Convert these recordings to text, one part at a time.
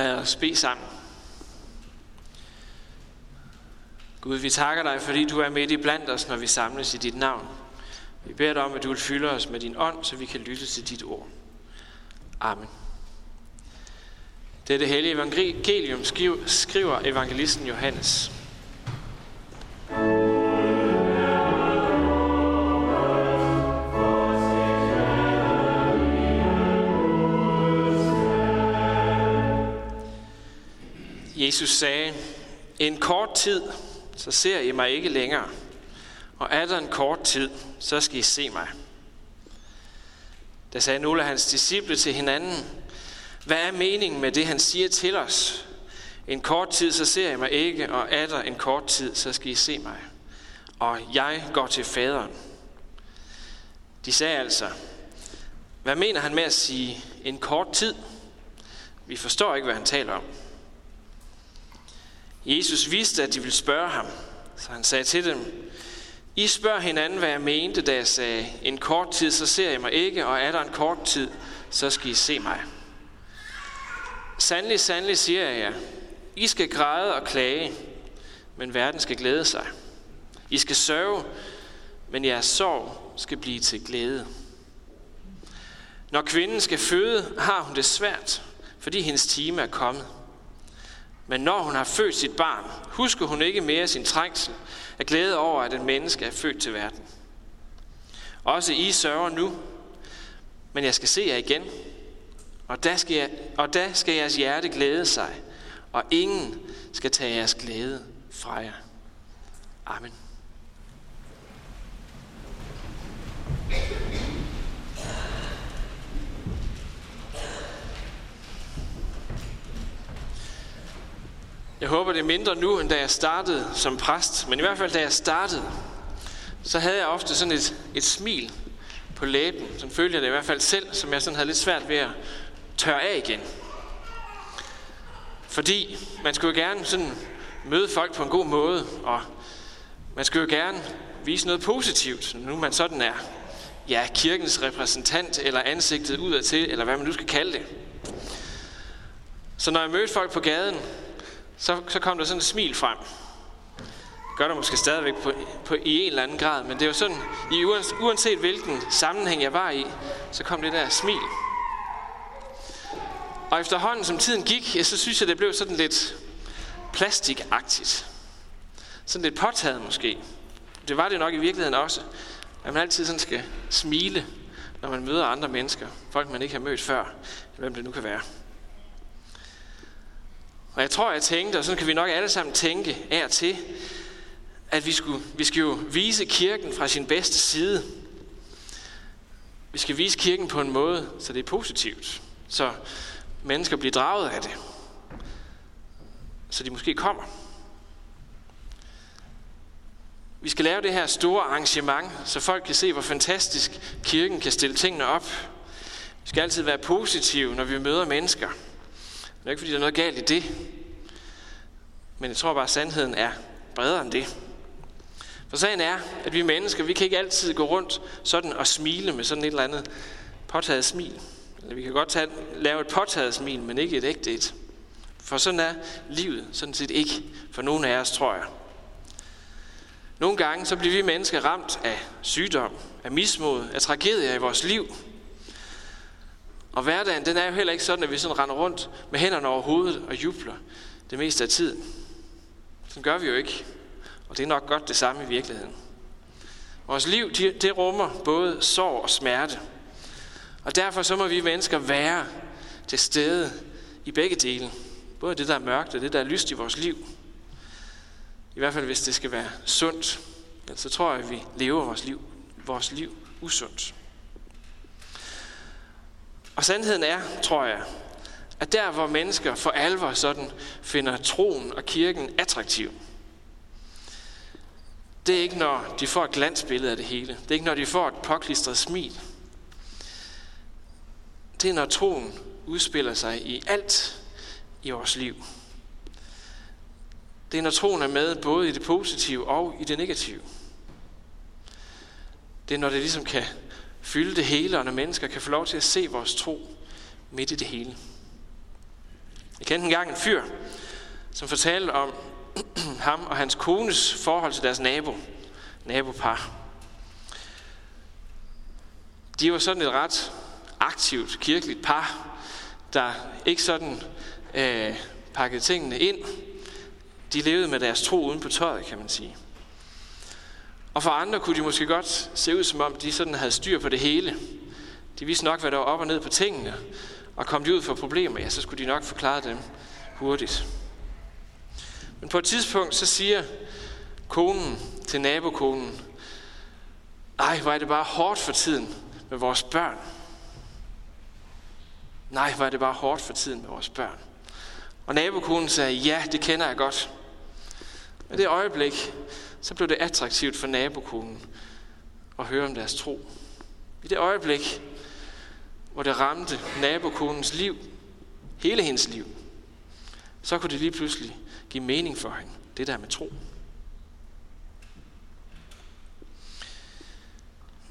Lad os bede sammen. Gud, vi takker dig, fordi du er midt i blandt os, når vi samles i dit navn. Vi beder dig om, at du vil fylde os med din ånd, så vi kan lytte til dit ord. Amen. Dette hellige evangelium skriver evangelisten Johannes. Jesus sagde, en kort tid, så ser I mig ikke længere. Og er der en kort tid, så skal I se mig. Der sagde nogle af hans disciple til hinanden, hvad er meningen med det, han siger til os? En kort tid, så ser I mig ikke, og er der en kort tid, så skal I se mig. Og jeg går til faderen. De sagde altså, hvad mener han med at sige en kort tid? Vi forstår ikke, hvad han taler om. Jesus vidste, at de ville spørge ham, så han sagde til dem, I spørger hinanden, hvad jeg mente, da jeg sagde, en kort tid, så ser jeg mig ikke, og er der en kort tid, så skal I se mig. Sandelig, sandelig siger jeg jer, I skal græde og klage, men verden skal glæde sig. I skal sørge, men jeres sorg skal blive til glæde. Når kvinden skal føde, har hun det svært, fordi hendes time er kommet. Men når hun har født sit barn, husker hun ikke mere sin trængsel af glæde over, at en menneske er født til verden. Også I sørger nu, men jeg skal se jer igen, og da skal, jeg, og da skal jeres hjerte glæde sig, og ingen skal tage jeres glæde fra jer. Amen. Håber, det er mindre nu, end da jeg startede som præst. Men i hvert fald, da jeg startede, så havde jeg ofte sådan et, et smil på læben. Sådan følte jeg det i hvert fald selv, som jeg sådan havde lidt svært ved at tørre af igen. Fordi man skulle jo gerne sådan møde folk på en god måde, og man skulle jo gerne vise noget positivt, nu man sådan er ja, kirkens repræsentant, eller ansigtet udadtil, eller hvad man nu skal kalde det. Så når jeg mødte folk på gaden, så, så kom der sådan et smil frem. Det gør der måske stadigvæk på, på, i en eller anden grad, men det var sådan, i uanset hvilken sammenhæng jeg var i, så kom det der smil. Og efterhånden, som tiden gik, ja, så synes jeg, det blev sådan lidt plastikagtigt. Sådan lidt påtaget måske. Det var det nok i virkeligheden også. At man altid sådan skal smile, når man møder andre mennesker. Folk, man ikke har mødt før. Hvem det nu kan være. Og jeg tror, jeg tænkte, og sådan kan vi nok alle sammen tænke af og til, at vi, skulle, vi skal jo vise kirken fra sin bedste side. Vi skal vise kirken på en måde, så det er positivt. Så mennesker bliver draget af det. Så de måske kommer. Vi skal lave det her store arrangement, så folk kan se, hvor fantastisk kirken kan stille tingene op. Vi skal altid være positive, når vi møder mennesker. Det er ikke, fordi der er noget galt i det. Men jeg tror bare, at sandheden er bredere end det. For sagen er, at vi mennesker, vi kan ikke altid gå rundt sådan og smile med sådan et eller andet påtaget smil. Eller vi kan godt tage, lave et påtaget smil, men ikke et ægte et. For sådan er livet sådan set ikke for nogen af os, tror jeg. Nogle gange så bliver vi mennesker ramt af sygdom, af mismod, af tragedier i vores liv. Og hverdagen, den er jo heller ikke sådan, at vi sådan render rundt med hænderne over hovedet og jubler det meste af tiden. Sådan gør vi jo ikke. Og det er nok godt det samme i virkeligheden. Vores liv, det rummer både sorg og smerte. Og derfor så må vi mennesker være til stede i begge dele. Både det, der er mørkt og det, der er lyst i vores liv. I hvert fald, hvis det skal være sundt. Så tror jeg, at vi lever vores liv, vores liv usundt. Og sandheden er, tror jeg, at der hvor mennesker for alvor sådan finder troen og kirken attraktiv, det er ikke når de får et glansbillede af det hele. Det er ikke når de får et påklistret smil. Det er når troen udspiller sig i alt i vores liv. Det er når troen er med både i det positive og i det negative. Det er når det ligesom kan fylde det hele, og når mennesker kan få lov til at se vores tro midt i det hele. Jeg kendte engang en fyr, som fortalte om ham og hans kones forhold til deres nabo, nabopar. De var sådan et ret aktivt kirkeligt par, der ikke sådan øh, pakkede tingene ind. De levede med deres tro uden på tøjet, kan man sige. Og for andre kunne de måske godt se ud, som om de sådan havde styr på det hele. De vidste nok, hvad der var op og ned på tingene. Og kom de ud for problemer, ja, så skulle de nok forklare dem hurtigt. Men på et tidspunkt, så siger konen til nabokonen, ej, hvor er det bare hårdt for tiden med vores børn. Nej, hvor er det bare hårdt for tiden med vores børn. Og nabokonen sagde, ja, det kender jeg godt. Men det øjeblik, så blev det attraktivt for nabokonen at høre om deres tro. I det øjeblik, hvor det ramte nabokonens liv, hele hendes liv, så kunne det lige pludselig give mening for hende, det der med tro.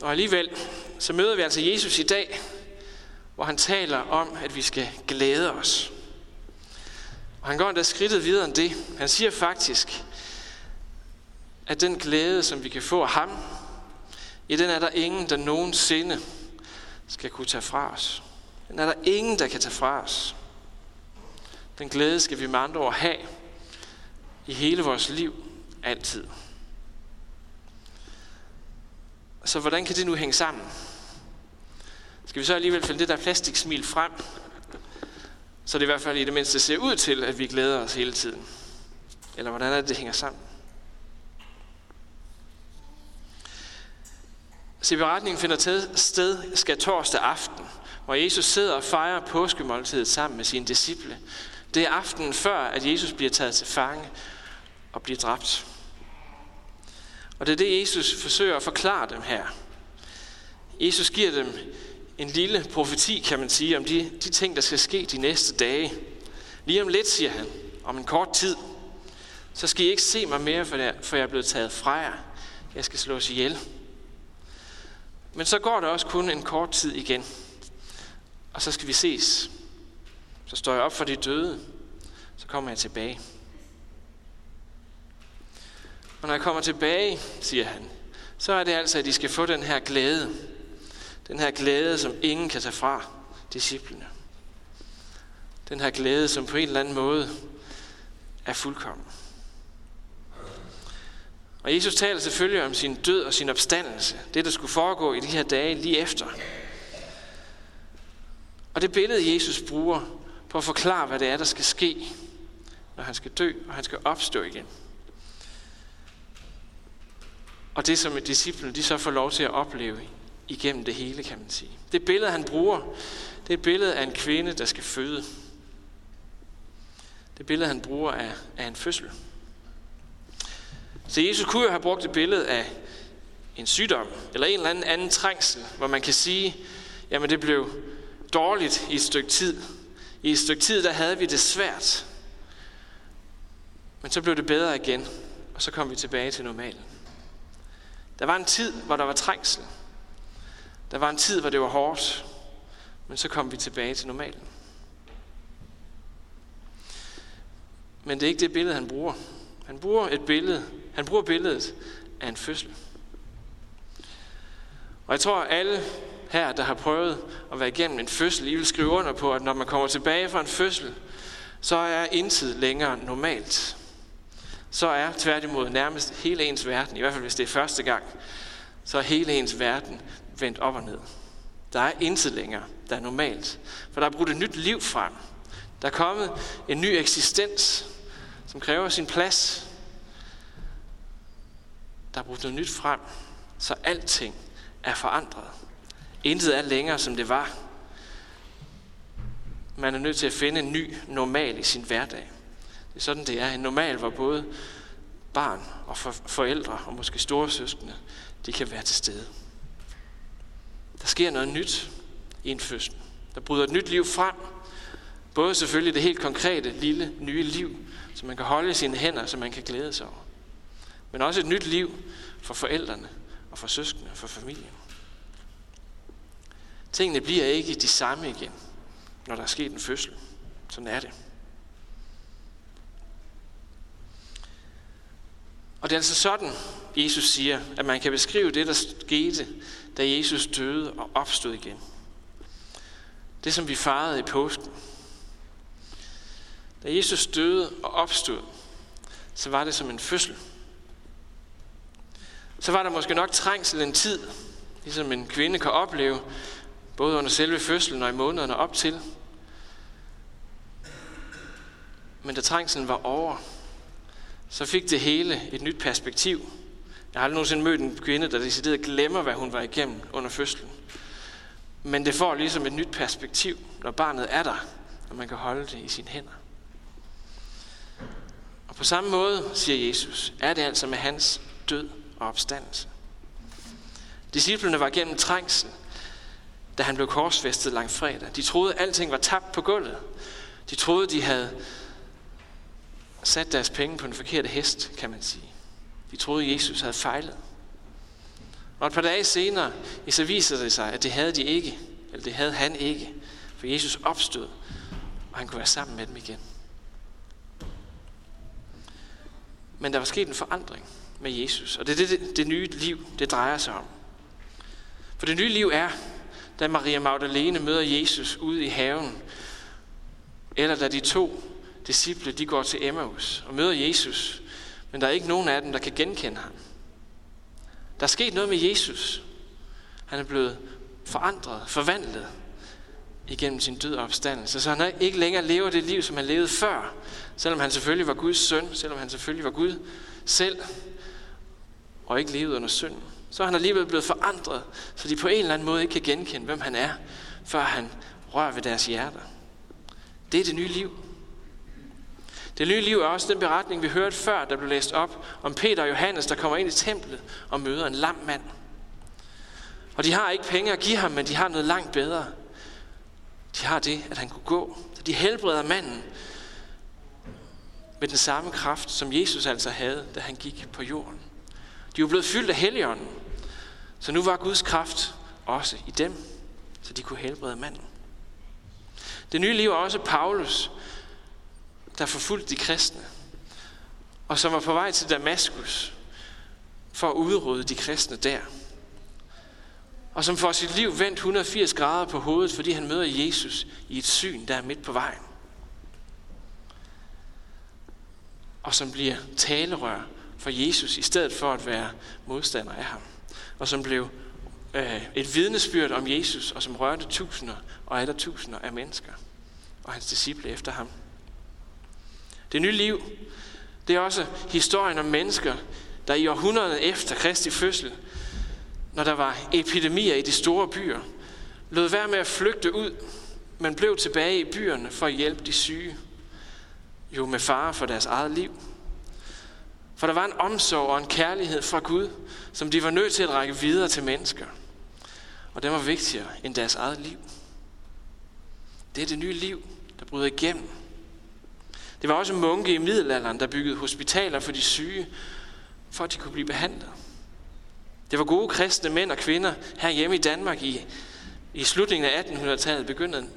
Og alligevel, så møder vi altså Jesus i dag, hvor han taler om, at vi skal glæde os. Og han går endda skridtet videre end det. Han siger faktisk, at den glæde, som vi kan få af ham, i den er der ingen, der nogensinde skal kunne tage fra os. Den er der ingen, der kan tage fra os. Den glæde skal vi med andre ord have i hele vores liv, altid. Så hvordan kan det nu hænge sammen? Skal vi så alligevel finde det der plastiksmil frem, så det i hvert fald i det mindste ser ud til, at vi glæder os hele tiden? Eller hvordan er det, det hænger sammen? Se, beretningen finder sted skal torsdag aften, hvor Jesus sidder og fejrer påskemåltidet sammen med sine disciple. Det er aftenen før, at Jesus bliver taget til fange og bliver dræbt. Og det er det, Jesus forsøger at forklare dem her. Jesus giver dem en lille profeti, kan man sige, om de, de ting, der skal ske de næste dage. Lige om lidt, siger han, om en kort tid, så skal I ikke se mig mere, for jeg, for jeg er blevet taget fra jer. Jeg skal slås ihjel. Men så går der også kun en kort tid igen. Og så skal vi ses. Så står jeg op for de døde. Så kommer jeg tilbage. Og når jeg kommer tilbage, siger han, så er det altså, at de skal få den her glæde. Den her glæde, som ingen kan tage fra disciplene. Den her glæde, som på en eller anden måde er fuldkommen. Og Jesus taler selvfølgelig om sin død og sin opstandelse. Det, der skulle foregå i de her dage lige efter. Og det billede, Jesus bruger på at forklare, hvad det er, der skal ske, når han skal dø og han skal opstå igen. Og det, som disciplene de så får lov til at opleve igennem det hele, kan man sige. Det billede, han bruger, det er et billede af en kvinde, der skal føde. Det billede, han bruger, er, er en fødsel. Så Jesus kunne jo have brugt et billede af en sygdom, eller en eller anden anden trængsel, hvor man kan sige, jamen det blev dårligt i et stykke tid. I et stykke tid, der havde vi det svært. Men så blev det bedre igen, og så kom vi tilbage til normalen. Der var en tid, hvor der var trængsel. Der var en tid, hvor det var hårdt. Men så kom vi tilbage til normalen. Men det er ikke det billede, han bruger. Han bruger et billede. Han bruger billedet af en fødsel. Og jeg tror, at alle her, der har prøvet at være igennem en fødsel, I vil skrive under på, at når man kommer tilbage fra en fødsel, så er intet længere normalt. Så er tværtimod nærmest hele ens verden, i hvert fald hvis det er første gang, så er hele ens verden vendt op og ned. Der er intet længere, der er normalt. For der er brudt et nyt liv frem. Der er kommet en ny eksistens, som kræver sin plads. Der er brugt noget nyt frem, så alting er forandret. Intet er længere, som det var. Man er nødt til at finde en ny normal i sin hverdag. Det er sådan, det er. En normal, hvor både barn og forældre og måske store søskende, de kan være til stede. Der sker noget nyt i en fødsel. Der bryder et nyt liv frem. Både selvfølgelig det helt konkrete, lille, nye liv, som man kan holde i sine hænder, som man kan glæde sig over men også et nyt liv for forældrene og for søskende og for familien. Tingene bliver ikke de samme igen, når der er sket en fødsel. Sådan er det. Og det er altså sådan, Jesus siger, at man kan beskrive det, der skete, da Jesus døde og opstod igen. Det, som vi fejrede i påsken. Da Jesus døde og opstod, så var det som en fødsel. Så var der måske nok trængsel en tid, ligesom en kvinde kan opleve, både under selve fødslen og i månederne op til. Men da trængselen var over, så fik det hele et nyt perspektiv. Jeg har aldrig nogensinde mødt en kvinde, der decideret glemmer, hvad hun var igennem under fødslen. Men det får ligesom et nyt perspektiv, når barnet er der, og man kan holde det i sine hænder. Og på samme måde, siger Jesus, er det altså med hans død og opstandelse. Disciplerne var gennem trængsel, da han blev korsfæstet langt fredag. De troede, at alting var tabt på gulvet. De troede, de havde sat deres penge på en forkert hest, kan man sige. De troede, at Jesus havde fejlet. Og et par dage senere, så viser det sig, at det havde de ikke. Eller det havde han ikke. For Jesus opstod, og han kunne være sammen med dem igen. Men der var sket en forandring med Jesus. Og det er det, det, det nye liv, det drejer sig om. For det nye liv er, da Maria Magdalene møder Jesus ude i haven, eller da de to disciple de går til Emmaus og møder Jesus, men der er ikke nogen af dem, der kan genkende ham. Der er sket noget med Jesus. Han er blevet forandret, forvandlet igennem sin død og opstandelse. Så han ikke længere lever det liv, som han levede før, selvom han selvfølgelig var Guds søn, selvom han selvfølgelig var Gud selv, og ikke levet under synd. Så er han alligevel blevet forandret, så de på en eller anden måde ikke kan genkende, hvem han er, før han rører ved deres hjerter. Det er det nye liv. Det nye liv er også den beretning, vi hørte før, der blev læst op, om Peter og Johannes, der kommer ind i templet og møder en lam mand. Og de har ikke penge at give ham, men de har noget langt bedre. De har det, at han kunne gå. Så de helbreder manden med den samme kraft, som Jesus altså havde, da han gik på jorden. De var blevet fyldt af helligånden, så nu var Guds kraft også i dem, så de kunne helbrede manden. Det nye liv er også Paulus, der forfulgte de kristne, og som var på vej til Damaskus for at udrydde de kristne der. Og som får sit liv vendt 180 grader på hovedet, fordi han møder Jesus i et syn, der er midt på vejen. Og som bliver talerør for Jesus, i stedet for at være modstander af ham. Og som blev øh, et vidnesbyrd om Jesus, og som rørte tusinder og der tusinder af mennesker og hans disciple efter ham. Det nye liv, det er også historien om mennesker, der i århundrederne efter Kristi fødsel, når der var epidemier i de store byer, lod være med at flygte ud, men blev tilbage i byerne for at hjælpe de syge, jo med fare for deres eget liv. For der var en omsorg og en kærlighed fra Gud, som de var nødt til at række videre til mennesker. Og den var vigtigere end deres eget liv. Det er det nye liv, der bryder igennem det var også munke i middelalderen, der byggede hospitaler for de syge, for at de kunne blive behandlet. Det var gode kristne mænd og kvinder her hjemme i Danmark i, i slutningen af 1800-tallet,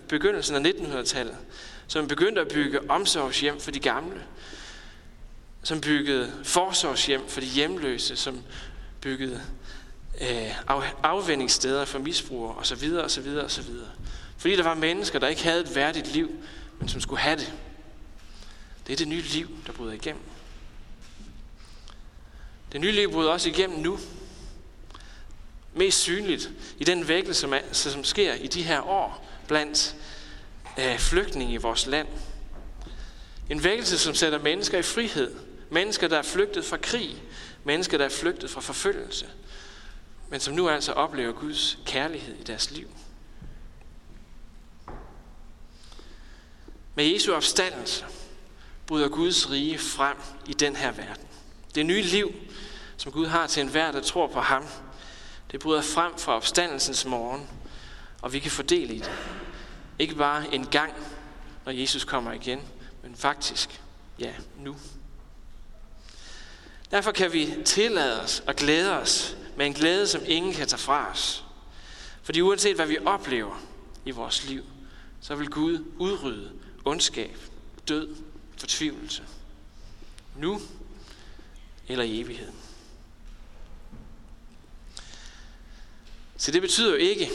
begyndelsen af 1900-tallet, som begyndte at bygge omsorgshjem for de gamle, som byggede forsorgshjem for de hjemløse, som byggede øh, afvendingssteder for misbrugere osv. osv. osv. Fordi der var mennesker, der ikke havde et værdigt liv, men som skulle have det. Det er det nye liv, der bryder igennem. Det nye liv bryder også igennem nu. Mest synligt i den vækkelse, som, som sker i de her år blandt øh, flygtninge i vores land. En vækkelse, som sætter mennesker i frihed. Mennesker, der er flygtet fra krig. Mennesker, der er flygtet fra forfølgelse. Men som nu altså oplever Guds kærlighed i deres liv. Med Jesu opstandelse bryder Guds rige frem i den her verden. Det nye liv, som Gud har til enhver, der tror på ham, det bryder frem fra opstandelsens morgen, og vi kan fordele i det. Ikke bare en gang, når Jesus kommer igen, men faktisk, ja, nu. Derfor kan vi tillade os og glæde os med en glæde, som ingen kan tage fra os. Fordi uanset hvad vi oplever i vores liv, så vil Gud udrydde ondskab, død fortvivlelse. Nu eller i evigheden. Så det betyder jo ikke,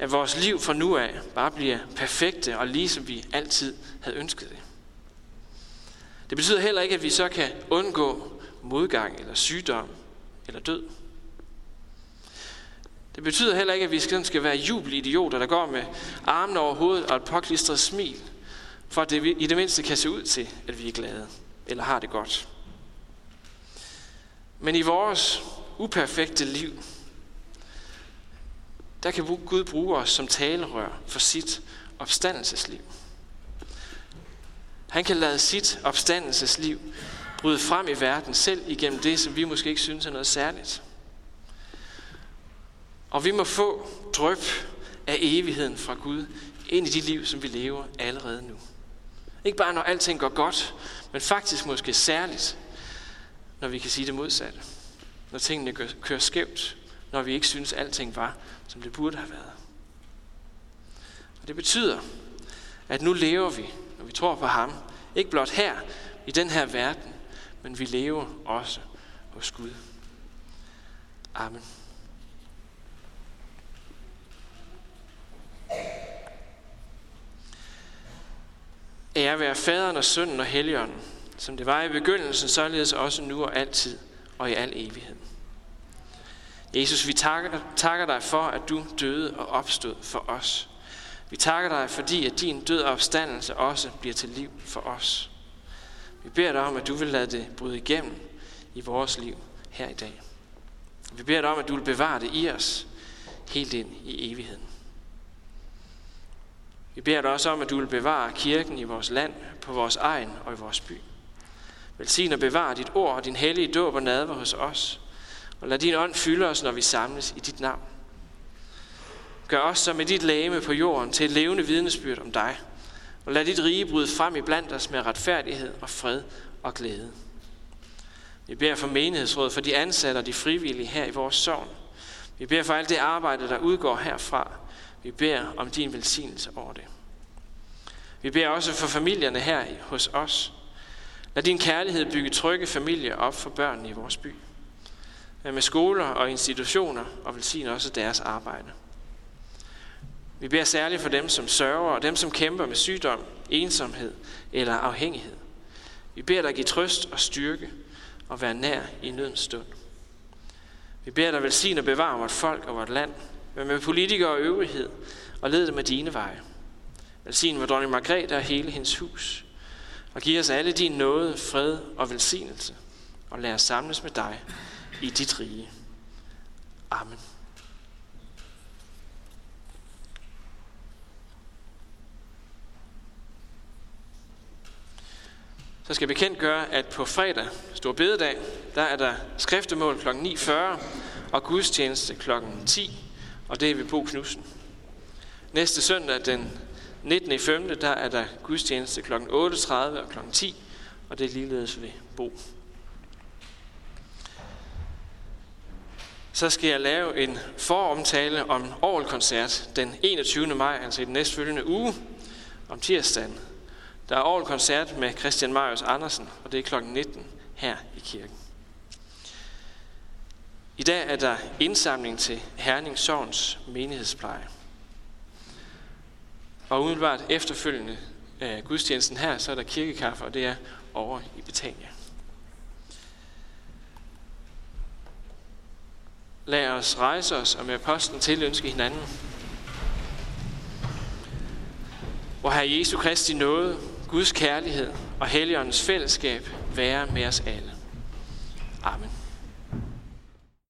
at vores liv fra nu af bare bliver perfekte og lige som vi altid havde ønsket det. Det betyder heller ikke, at vi så kan undgå modgang eller sygdom eller død. Det betyder heller ikke, at vi skal være jubelidioter, der går med armene over hovedet og et påklistret smil, for at det i det mindste kan se ud til, at vi er glade eller har det godt. Men i vores uperfekte liv, der kan Gud bruge os som talerør for sit opstandelsesliv. Han kan lade sit opstandelsesliv bryde frem i verden, selv igennem det, som vi måske ikke synes er noget særligt. Og vi må få drøb af evigheden fra Gud ind i de liv, som vi lever allerede nu. Ikke bare når alting går godt, men faktisk måske særligt, når vi kan sige det modsatte. Når tingene kører skævt, når vi ikke synes, at alting var, som det burde have været. Og det betyder, at nu lever vi, når vi tror på ham, ikke blot her, i den her verden, men vi lever også hos Gud. Amen. Ære være faderen og sønnen og helligånden, som det var i begyndelsen, således også nu og altid og i al evighed. Jesus, vi takker, takker dig for, at du døde og opstod for os. Vi takker dig, fordi at din død og opstandelse også bliver til liv for os. Vi beder dig om, at du vil lade det bryde igennem i vores liv her i dag. Vi beder dig om, at du vil bevare det i os helt ind i evigheden. Vi beder dig også om, at du vil bevare kirken i vores land, på vores egen og i vores by. Velsign og bevare dit ord og din hellige dåb og nadver hos os. Og lad din ånd fylde os, når vi samles i dit navn. Gør os som med dit lame på jorden til et levende vidnesbyrd om dig. Og lad dit rige bryde frem i blandt os med retfærdighed og fred og glæde. Vi beder for menighedsrådet, for de ansatte og de frivillige her i vores sovn. Vi beder for alt det arbejde, der udgår herfra. Vi beder om din velsignelse over det. Vi beder også for familierne her hos os. Lad din kærlighed bygge trygge familier op for børnene i vores by. Med skoler og institutioner og velsign også deres arbejde. Vi beder særligt for dem, som sørger, og dem, som kæmper med sygdom, ensomhed eller afhængighed. Vi beder dig give trøst og styrke og være nær i nødens stund. Vi beder dig velsigne og bevare vort folk og vort land, men med politikere og øvrighed, og led dem med dine veje. Velsign med dronning Margrethe og hele hendes hus, og giv os alle din nåde, fred og velsignelse, og lad os samles med dig i dit rige. Amen. Så skal jeg bekendtgøre, at på fredag, stor bededag, der er der skriftemål kl. 9.40 og gudstjeneste kl. 10, og det er ved Bo Knudsen. Næste søndag, den 19. i 5. der er der gudstjeneste kl. 8.30 og kl. 10, og det er ligeledes ved Bo. Så skal jeg lave en foromtale om Aarhus-koncert den 21. maj, altså i den næstfølgende uge, om tirsdagen. Der er Aarhus-koncert med Christian Marius Andersen, og det er kl. 19 her i kirken. I dag er der indsamling til Herning Sovns menighedspleje. Og umiddelbart efterfølgende af gudstjenesten her, så er der kirkekaffe, og det er over i Betania. Lad os rejse os og med posten tilønske hinanden. Hvor Herre Jesu Kristi nåde, Guds kærlighed og Helligåndens fællesskab være med os alle. Amen.